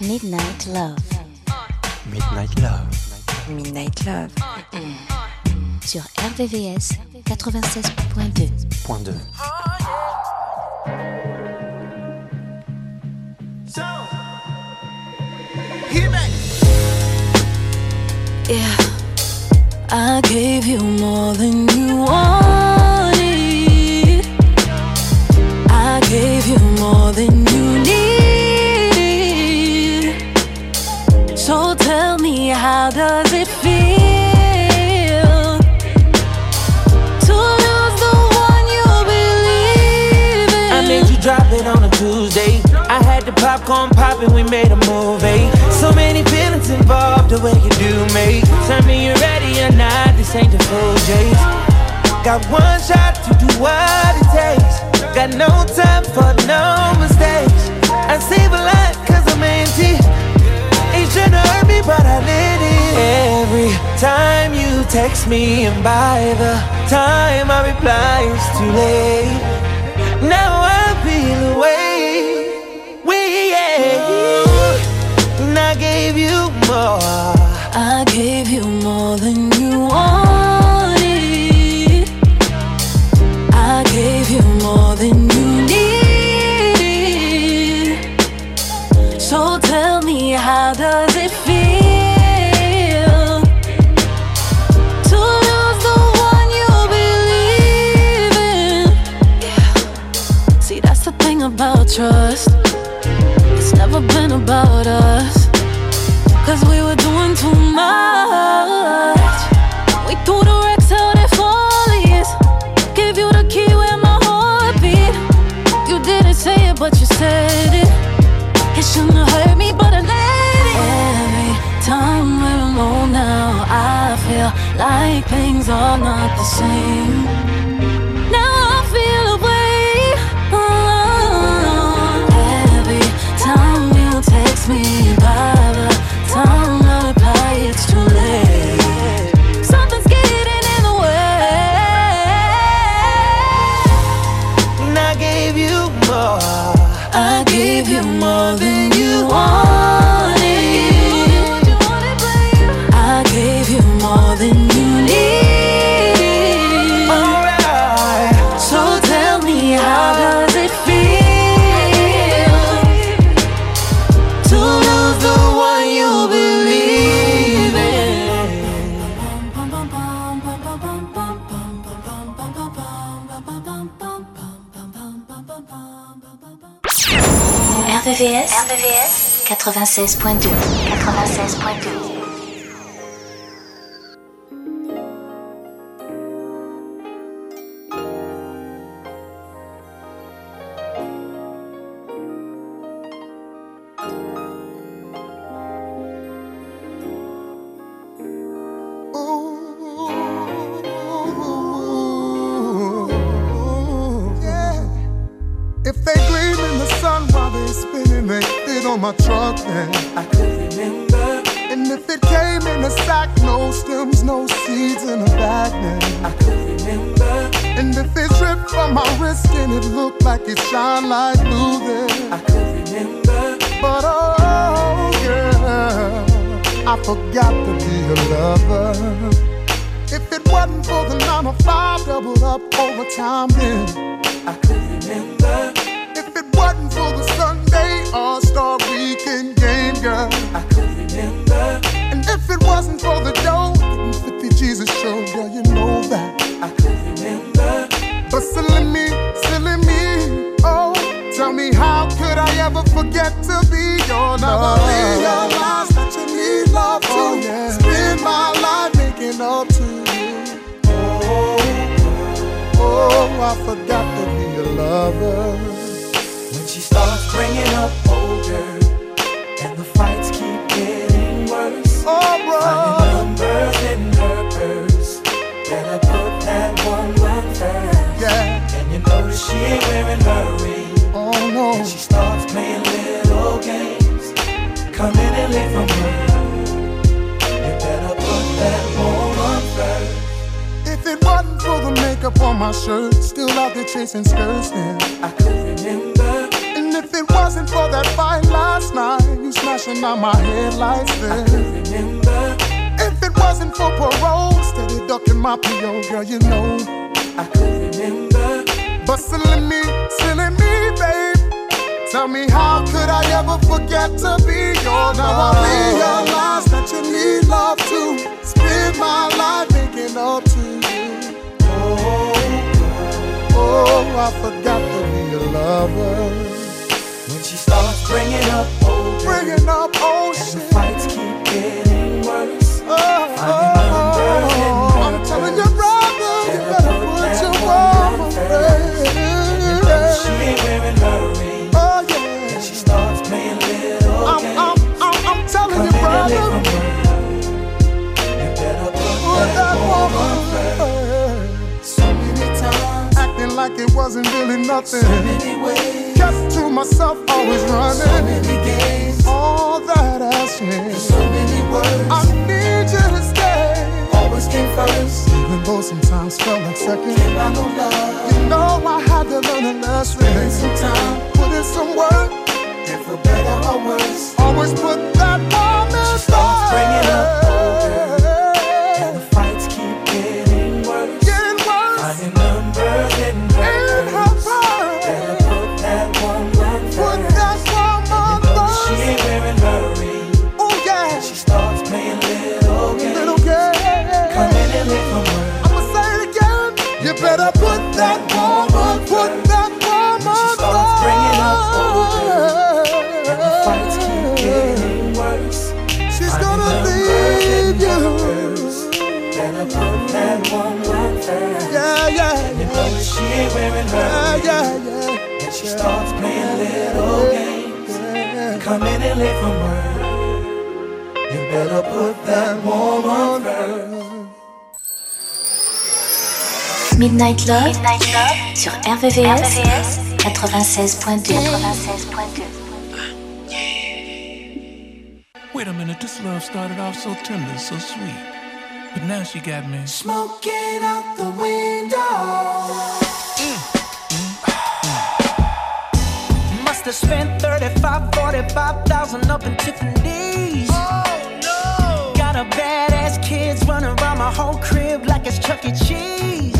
Midnight Love. Midnight Love. Midnight Love. Sur RVVS 96.2. Point 2. Yeah. I gave you more than you wanted. Popping, we made a movie. Eh? So many feelings involved, the way you do me. Tell me you're ready or not, this ain't the full J's. Got one shot to do what it takes. Got no time for no mistakes. I save a lot cause I'm empty. Ain't tryna hurt me, but I let it. Every time you text me, and by the time I reply, it's too late. More. I gave you more than you wanted. I gave you more than you need. So tell me, how does it feel to lose the one you believe in? See, that's the thing about trust. It's never been about us. Cause we were doing too much. We threw the Rex out at Follies. Gave you the key where my heart beat. You didn't say it, but you said it. It shouldn't have hurt me, but I let it. Every time we're alone now, I feel like things are not the same. 96.2 96.2 then. I could remember. And if it dripped from my wrist and it looked like it shine like blue then. I could remember. But oh yeah, I forgot to be a lover. If it wasn't for the nine to five doubled up overtime then. I could remember. If it wasn't for the Sunday All-Star Weekend game, girl. I could remember. And if it wasn't for the dough, getting 50 Jesus show, girl, you know that. I could remember. But silly me, silly me, oh, tell me how could I ever forget to be your lover? Never realize that you need love to oh, spend my life making up to you. Oh, oh, I forgot to be a lover. When she starts bringing up older, and the fights keep getting worse. Oh, bro. The makeup on my shirt, still out there chasing skirts. Yeah. I could remember. And if it wasn't for that fight last night, you smashing out my headlights. Then. I could remember. If it wasn't for parole, steady ducking my PO, girl, you know. I could remember. But silly me, silly me, babe. Tell me how could I ever forget to be your Now I realize that you need love to spend my life making up to oh, I forgot to be a lover. It wasn't really nothing. so many ways, Kept to myself, always running. so many games, All that has changed. so many words. I need you to stay. Always came first. Even though sometimes felt like second. Came by no love. You know I had to learn a lesson. Spend some time, Put in some work. and for better or worse, Always put that woman She starts bringing up first. That woman, put that woman She starts bringing up first. And the fights keep getting worse. She's Finding gonna leave you. purse. Better put that woman first. Yeah, yeah, You know she ain't wearing her yeah, yeah, yeah. And she starts playing little games. Come in and live from her. You better put that woman first. Midnight Love, sur RVVS, 96.2. Wait a minute, this love started off so tender, so sweet. But now she got me. Smoking out the window. Mm, mm, mm. Must have spent 35, 45,000 up in Tiffany's. Oh no! Got a badass kids running around my whole crib like it's Chuck E. Cheese.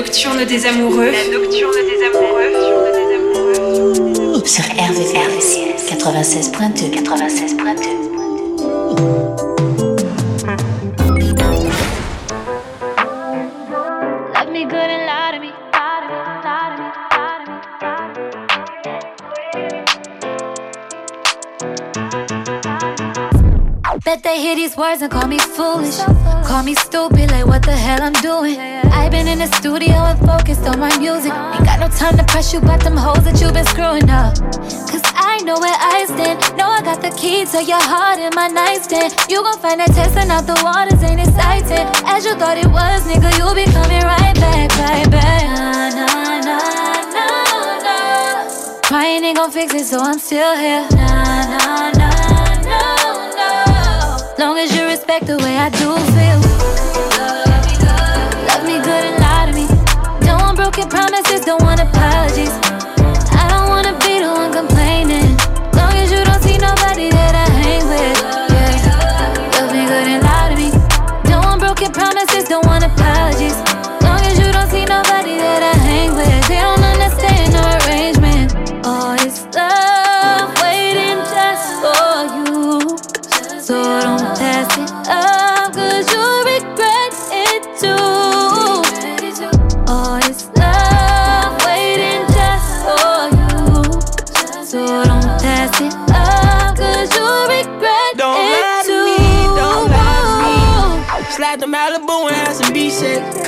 Nocturne des amoureux. La nocturne des amoureux. Sur RVCS 96.2 96.2 Bet they hear these words and call me foolish. Call me stupid, the studio and focused on my music. Ain't got no time to press you about them hoes that you been screwing up. Cause I know where I stand. Know I got the key to your heart in my nightstand. You gon' find that testing out the waters ain't exciting. As you thought it was, nigga, you'll be coming right back, right back. Nah, nah, nah. Crying ain't gon' fix it, so I'm still here. Nah, nah, nah no, no. long as you respect the way I do feel.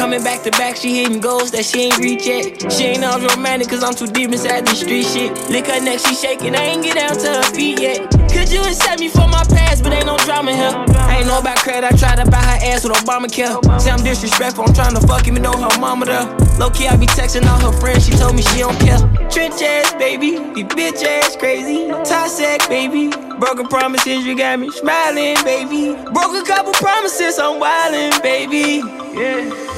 Coming back to back, she hitting goals that she ain't reach yet. She ain't all romantic, cause I'm too deep inside the street shit. Lick her neck, she shaking, I ain't get down to her feet yet. Could you accept me for my past, but ain't no drama here. I ain't know about credit, I tried to buy her ass with Obamacare. Say I'm disrespectful, I'm trying to fuck even though her mama there. Low key, I be texting all her friends, she told me she don't care. Trench ass, baby, be bitch ass crazy. Toxic, baby. Broken promises, you got me smiling, baby. Broke a couple promises, I'm wildin', baby. Yeah.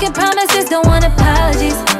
Broken promises, don't want apologies. apologies.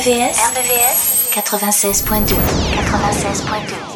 RVVS 96.2 96.2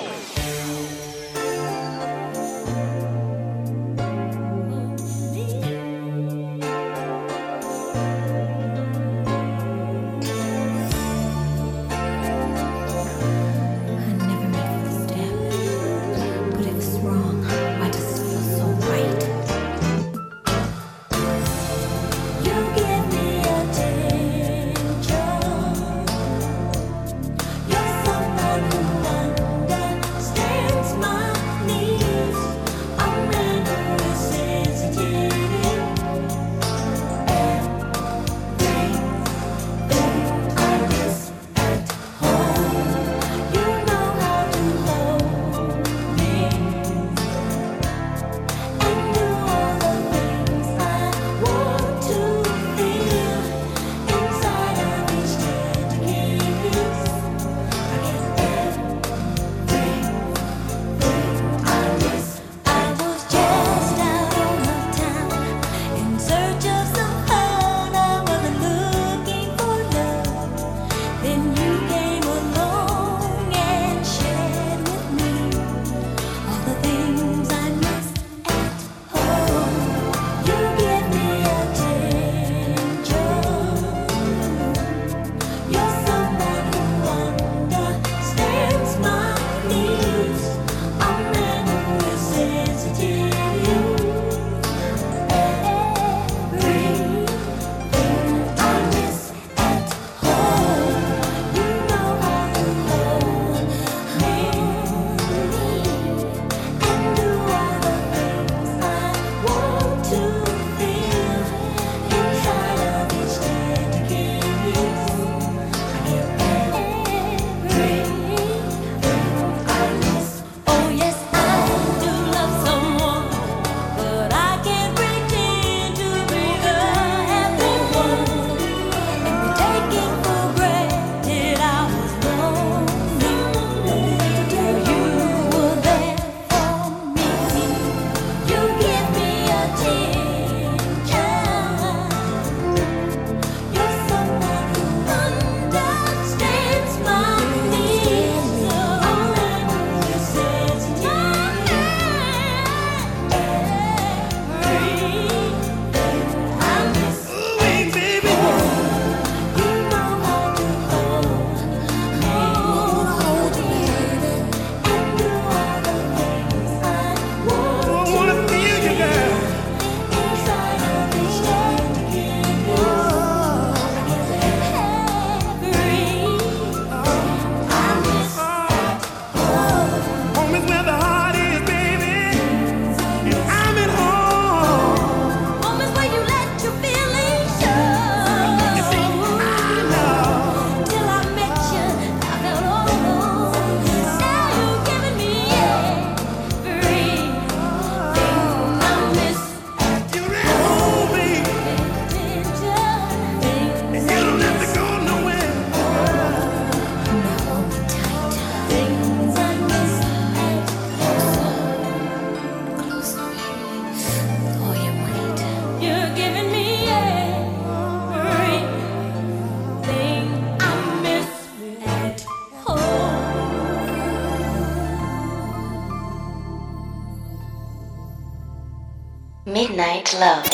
Midnight Love.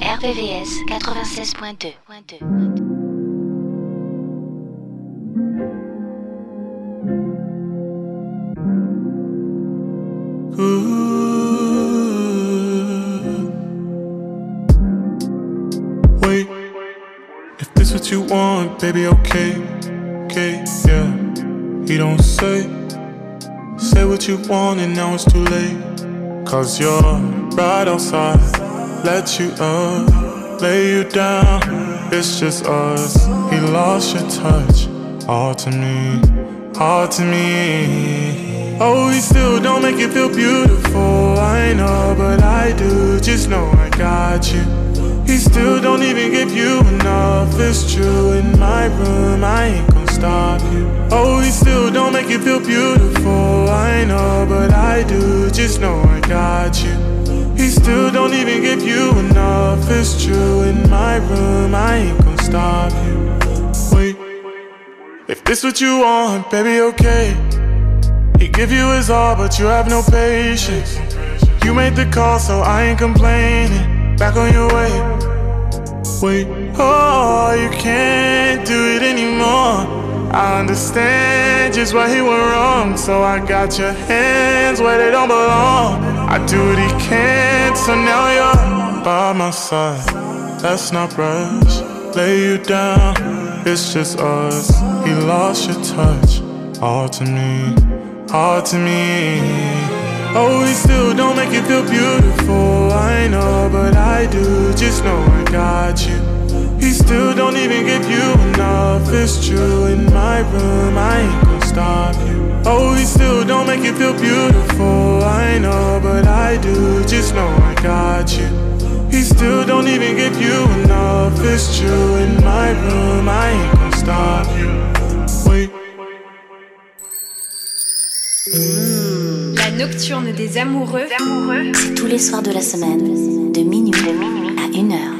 RVVS 96.2. Wait, if this what you want, baby, okay, okay, yeah. He don't say what you want, and now it's too late. Cause you're right outside, let you up, lay you down. It's just us. He lost your touch, all to me, all to me. Oh, he still don't make you feel beautiful. I know, but I do. Just know I got you. He still don't even give you enough. It's true. In my room, I ain't stop you. Oh, he still don't make you feel beautiful. I know, but I do. Just know I got you. He still don't even give you enough. It's true. In my room, I ain't gonna stop you. Wait, if this what you want, baby, okay. He give you his all, but you have no patience. You made the call, so I ain't complaining. Back on your way. Wait, oh, you can't do it anymore. I understand just why he went wrong, so I got your hands where they don't belong. I do what he can, so now you're by my side. Let's not rush, lay you down. It's just us. He lost your touch, all to me, all to me. Oh, he still don't make you feel beautiful. I know, but I do. Just know I got you. He still don't even give you enough. It's true in my room, I ain't gonna stop you. Oh, he still don't make you feel beautiful. I know, but I do. Just know I got you. He still don't even give you enough. It's true in my room, I ain't gonna stop you. Wait. La nocturne des amoureux, amoureux. c'est tous les soirs de la semaine, de minuit, à 1h.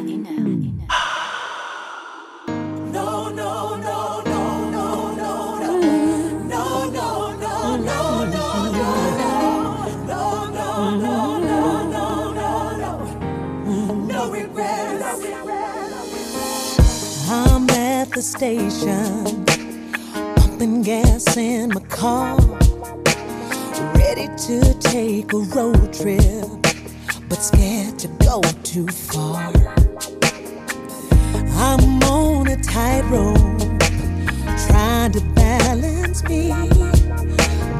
Station, pumping gas in my car, ready to take a road trip, but scared to go too far. I'm on a tightrope, trying to balance me,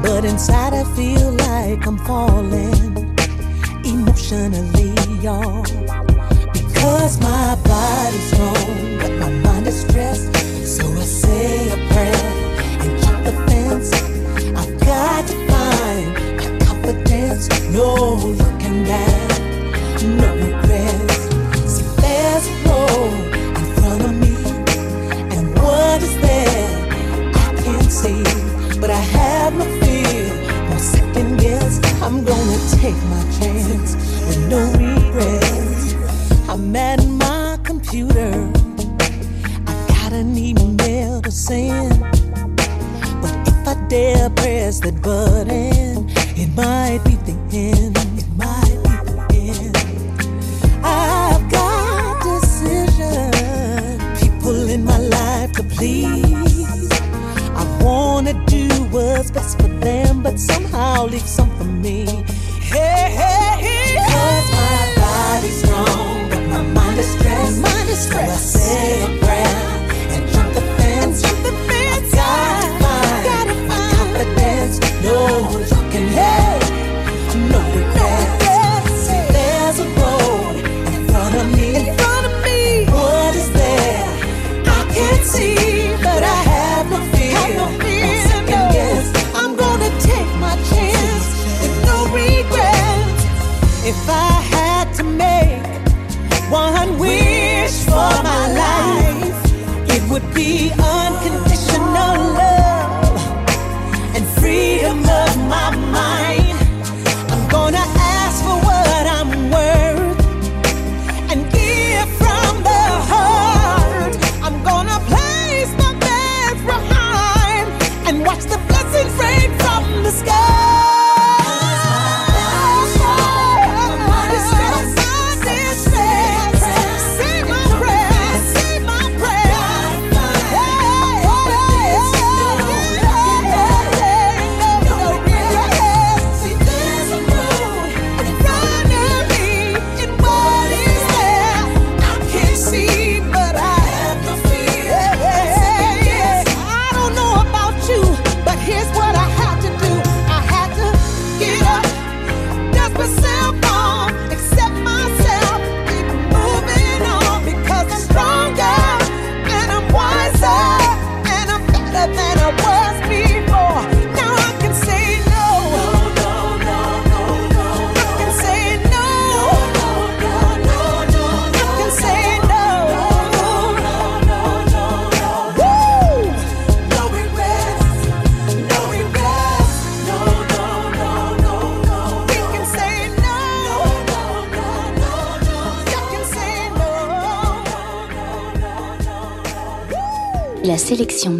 but inside I feel like I'm falling emotionally, y'all. Because my body's strong, but my. So I say a prayer and jump the fence. I've got to find my confidence. No looking back, no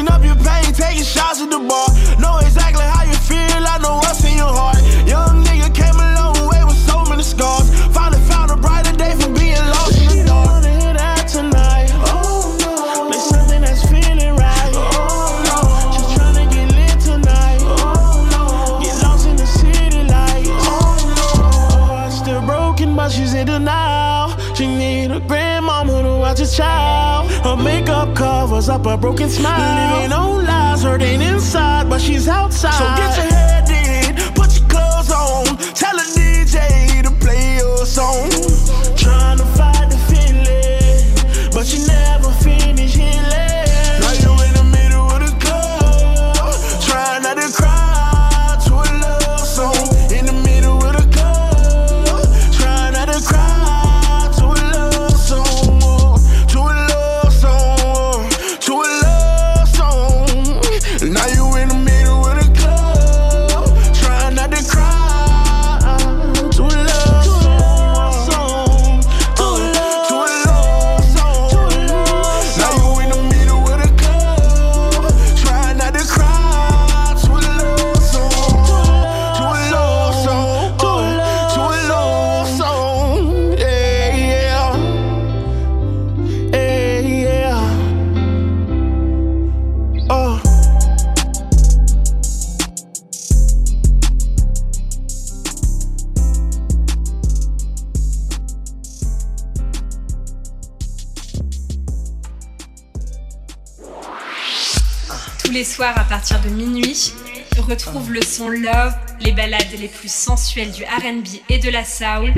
Switching up your pain, taking shots at the bar. up a broken smile. Living on lies, hurting inside, but she's outside. So get your Love, les balades les plus sensuelles du RB et de la soul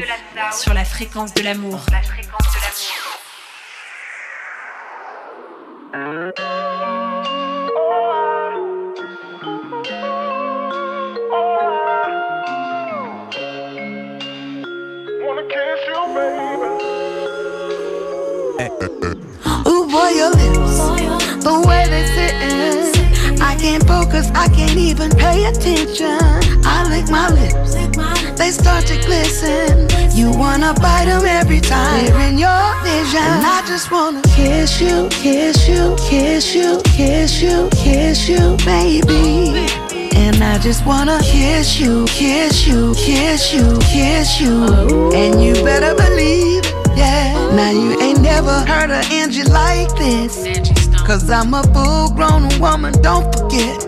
sur la fréquence de l'amour. I can't focus, I can't even pay attention. I lick my lips, they start to glisten. You wanna bite them every time they're in your vision. And I just wanna kiss you, kiss you, kiss you, kiss you, kiss you, baby. And I just wanna kiss you, kiss you, kiss you, kiss you. And you better believe, yeah. Now you ain't never heard an Angie like this. Cause I'm a full grown woman, don't forget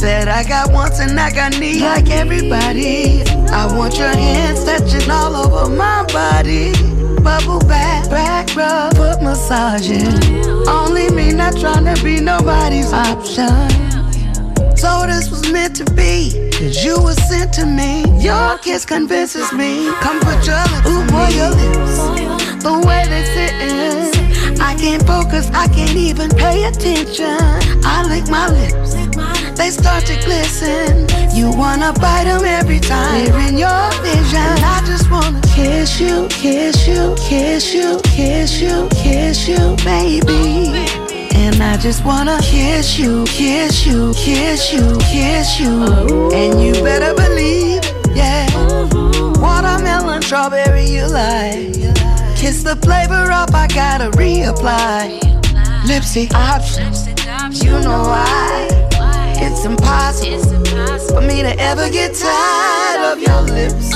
that I got wants and I got needs like everybody. I want your hands touching all over my body. Bubble bath, back rub, foot massaging. Only me, not trying to be nobody's option. So this was meant to be, cause you were sent to me. Your kiss convinces me. Come put your lips Ooh, boy, your lips. The way they sit I can't focus, I can't even pay attention. I lick my lips, they start to glisten. You wanna bite them every time they're in your vision. I just wanna kiss you, kiss you, kiss you, kiss you, kiss you, baby. And I just wanna kiss you, kiss you, kiss you, kiss you. And you better believe, yeah. Watermelon, strawberry, you like. Kiss the flavor up, I gotta reapply. Lipstick options, you know why? It's impossible for me to ever get tired of your lips.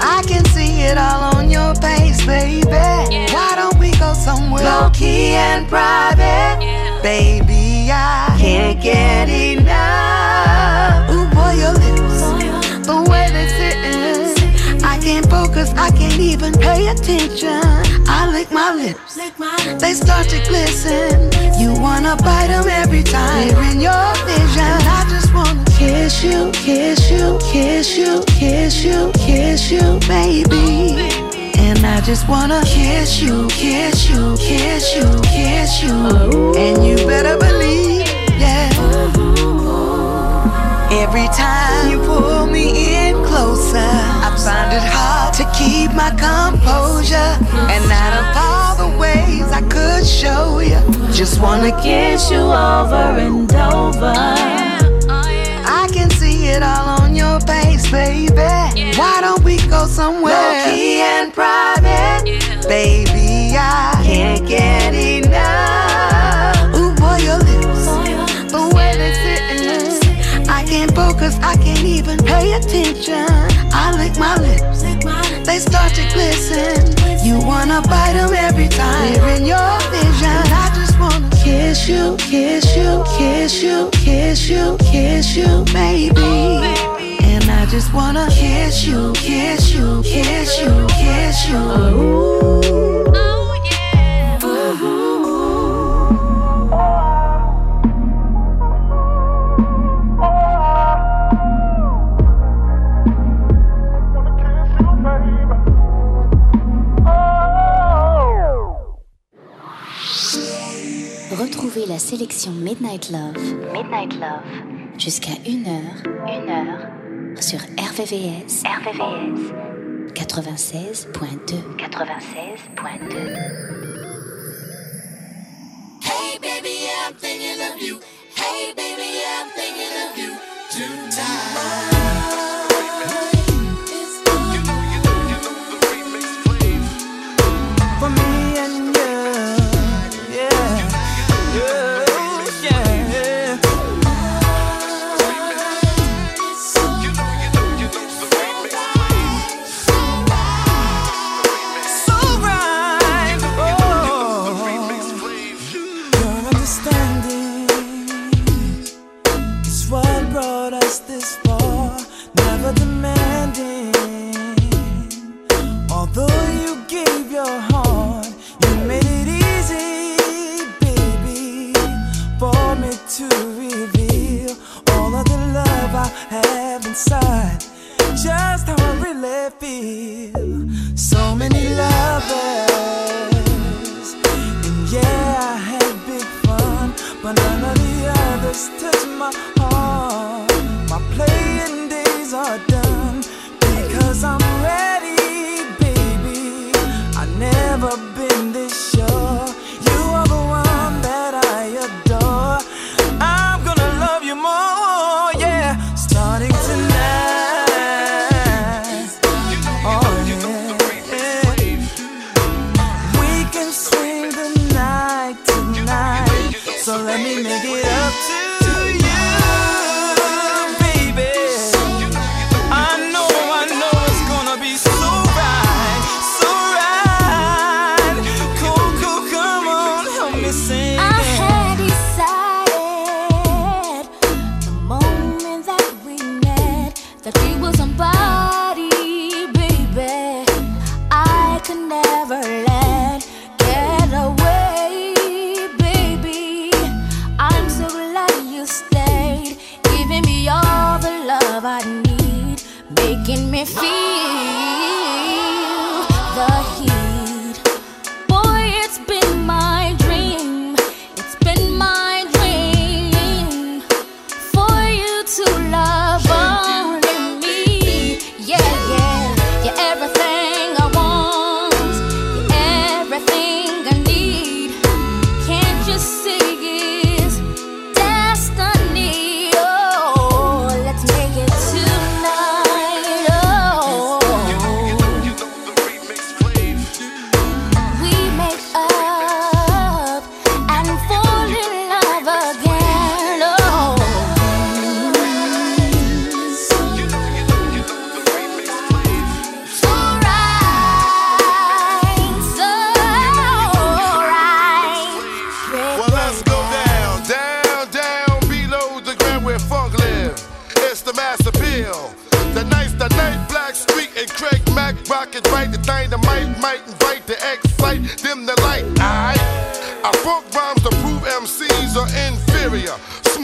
I can see it all on your face, baby. Why don't we go somewhere low key and private, baby? I can't get enough. Ooh, boy, your lips. Can't even pay attention. I lick my lips, they start to glisten. You wanna bite them every time they're in your vision. I just wanna kiss you, kiss you, kiss you, kiss you, kiss you, baby. And I just wanna kiss you, kiss you, kiss you, kiss you. And you better believe, yeah. Every time you pull me in closer, I find it hard to keep my composure. And out of all the ways I could show you, just wanna kiss you over and over. I can see it all on your face, baby. Why don't we go somewhere low key and private, baby? I can't get enough. Focus, I can't even pay attention. I lick my lips, they start to glisten. You wanna bite them every time they're in your vision. I just wanna kiss you, kiss you, kiss you, kiss you, kiss you, baby. And I just wanna kiss you, kiss you, kiss you, kiss you. Ooh. Sélection Midnight Love, Midnight Love, jusqu'à 1h, 1h, sur RVVS, RVVS, 96.2, 96.2. Hey baby, I'm thinking of you. Hey baby, I'm thinking of you tonight.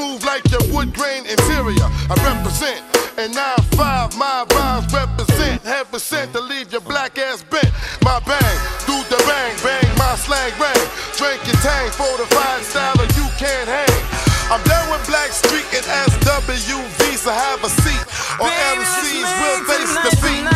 Smooth like your wood grain interior. I represent. And 9-5, my rhymes represent. Have percent to leave your black ass bent. My bang, do the bang, bang, my slang ring. Drink your tang, fortified style, or you can't hang. I'm done with Blackstreet and SWV, so have a seat. Or MCs will face defeat.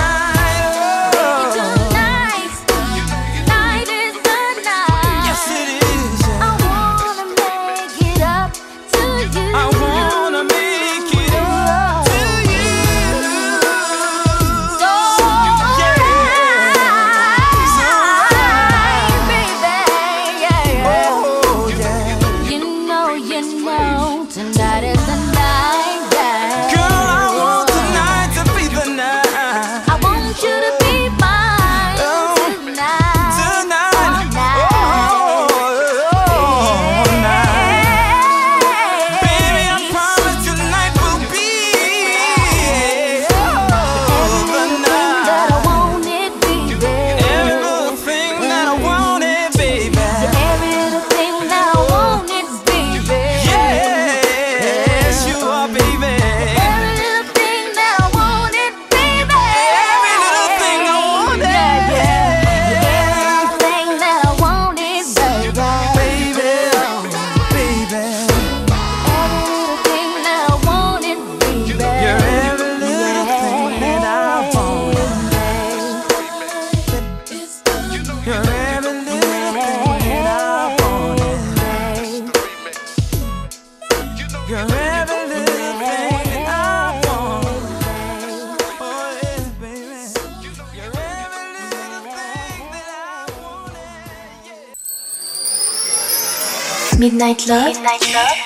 Midnight Love,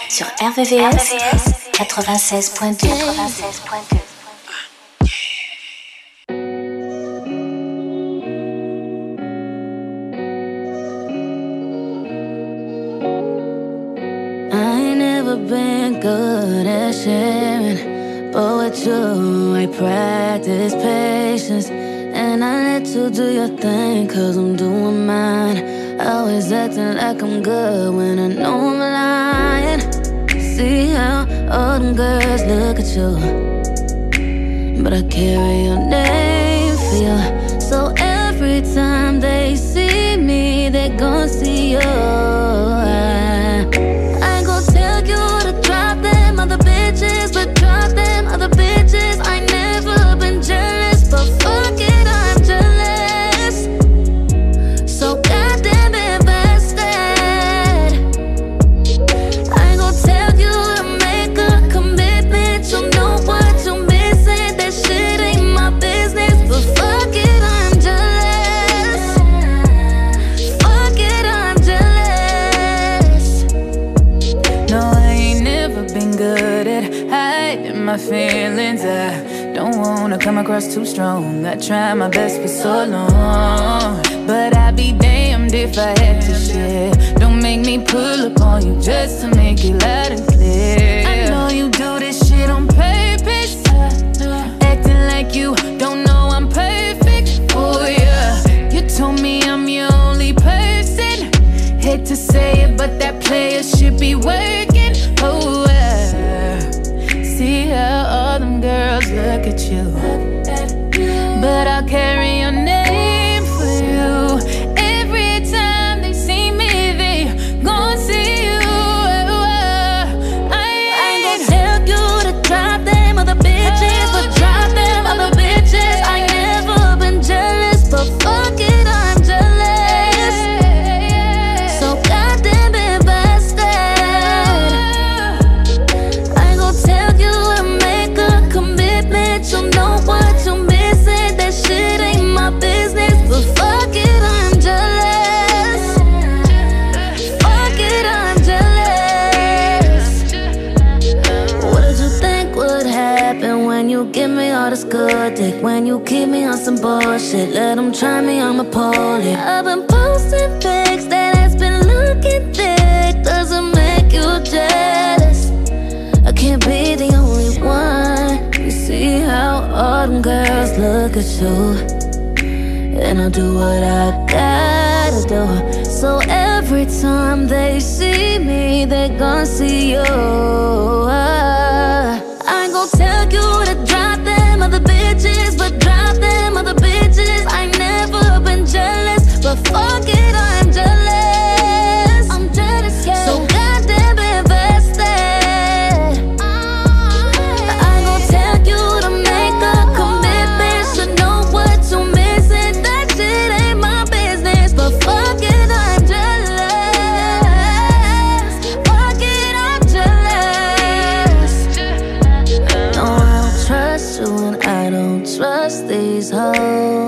sur RVVS, 96.2. 96.2. I ain't never been good at sharing, but with you, I practice patience. And I let you do your thing, cause I'm doing mine. Always acting like I'm good when I know I'm lying. See how all them girls look at you, but I carry your name across too strong. I tried my best for so long. But I'd be damned if I had to share. Don't make me pull up on you just to make it loud and clear. I know you do this shit on purpose. Uh, acting like you don't know I'm perfect for you. You told me I'm your only person. Hate to say it, but that player should be working. When you keep me on some bullshit, let them try me, I'm a pole. I've been posting pics that has been looking thick. Doesn't make you jealous. I can't be the only one. You see how all them girls look at you. and I'll do what I gotta do. So every time they see me, they gon' see you. Trust you, and I make a comment so no what to miss it that's it in my business. But fucking I'm jealous. Fucking I'm jealous. No I don't trust when I don't trust these hoes.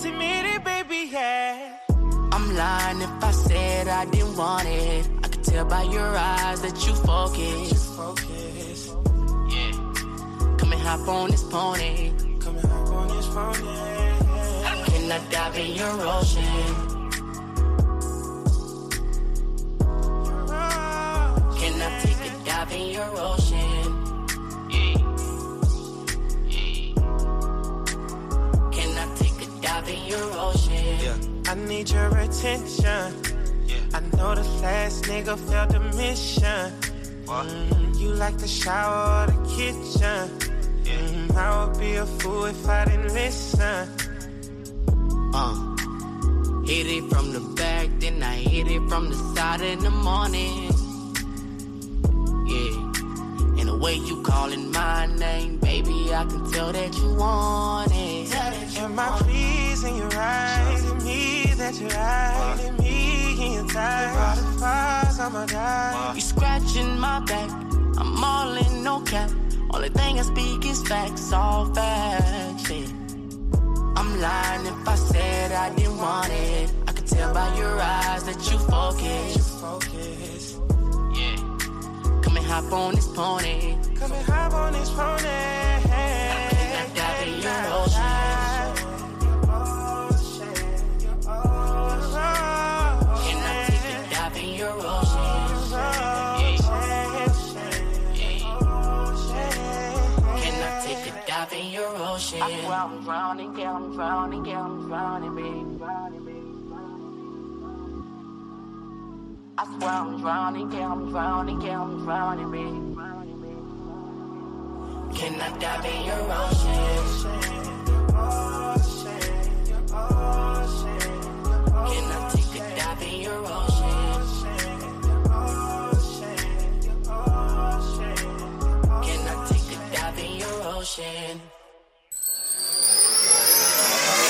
admit it, baby, yeah. I'm lying if I said I didn't want it. I could tell by your eyes that you focus. Yeah. Come and hop on this pony. Come and hop on this yeah. Can I dive in your ocean? Can I take a dive in your ocean? Take a dive in your ocean? I need your attention. I know the last nigga failed the mission. Mm, you like the shower or the kitchen. Mm, I would be a fool if I didn't listen. Uh. Hit it from the back, then I hit it from the side in the morning. Yeah. And the way you calling my name, baby, I can tell that you want it. Am I pleasing you right? To me that you're right. Me in your time. All the fires, oh I'ma die. You scratching my back, I'm all in no cap. Only thing I speak is facts, all facts. Yeah. I'm lying if I said I didn't want it. I could tell by your eyes that you. Focus. Yeah. Come and hop on this pony. Come and hop on this pony. Ocean? I swear I'm drowning, yeah, I'm drowning, yeah, I'm drowning, babe. Drowning, babe. I swear I'm drowning, yeah, I'm drowning, yeah, I'm drowning, babe. Can I dive in your ocean? Can I take a dive in your ocean? Can I take a dive in your ocean?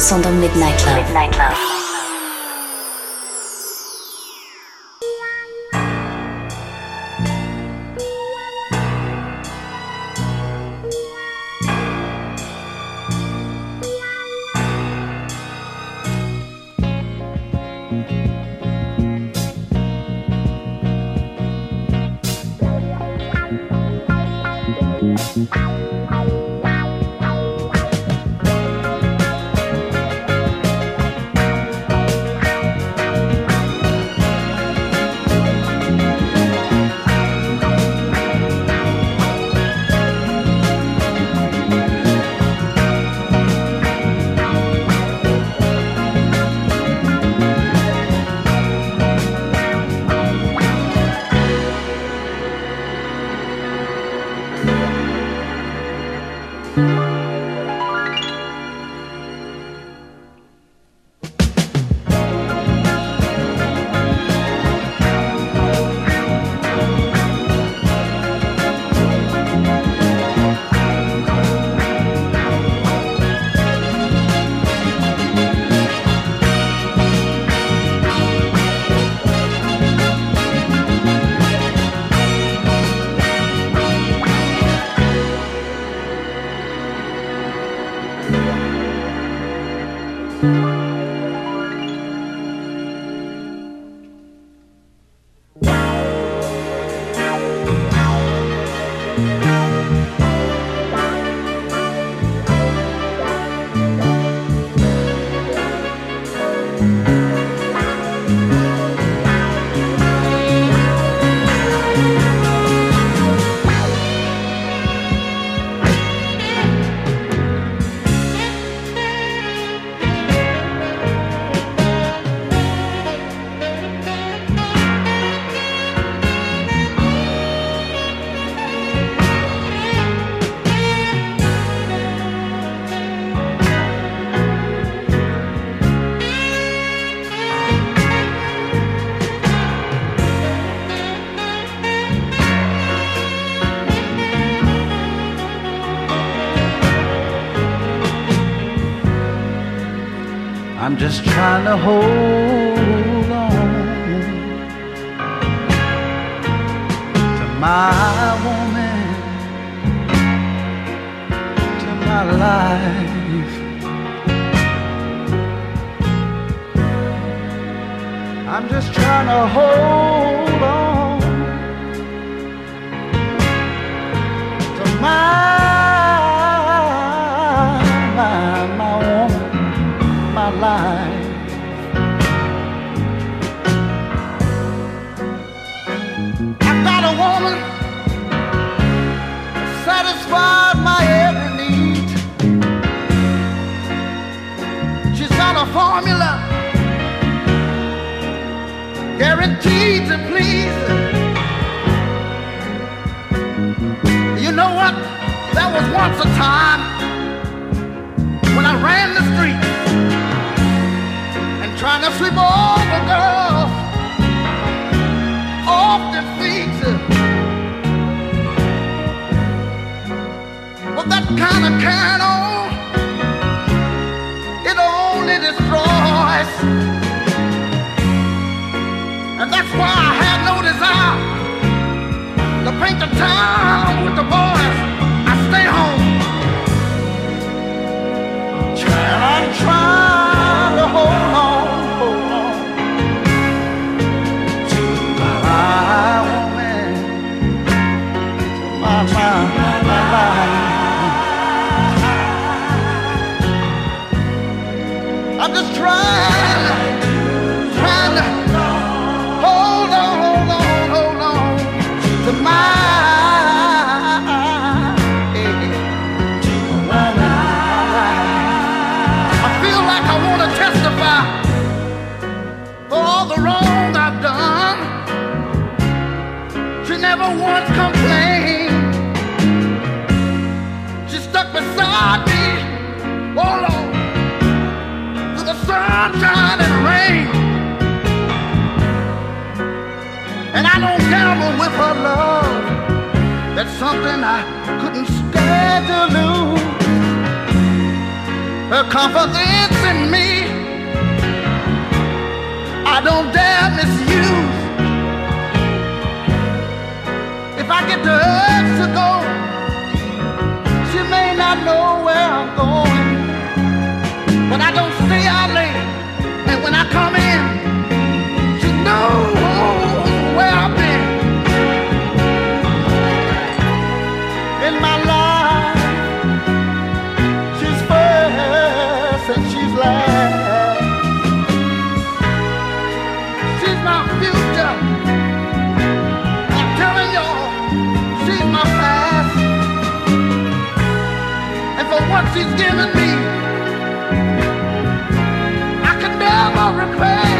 sont dans Midnight Love. that kind of candle, it only destroys. And that's why I have no desire to paint the town with the boys. I stay home. Try and try. your love. That's something I couldn't stand to lose. Her confidence in me, I don't dare misuse. If I get the urge to go, she may not know where I'm going. But I don't stay out late, and when I come in, she knows. She's given me, I can never repay.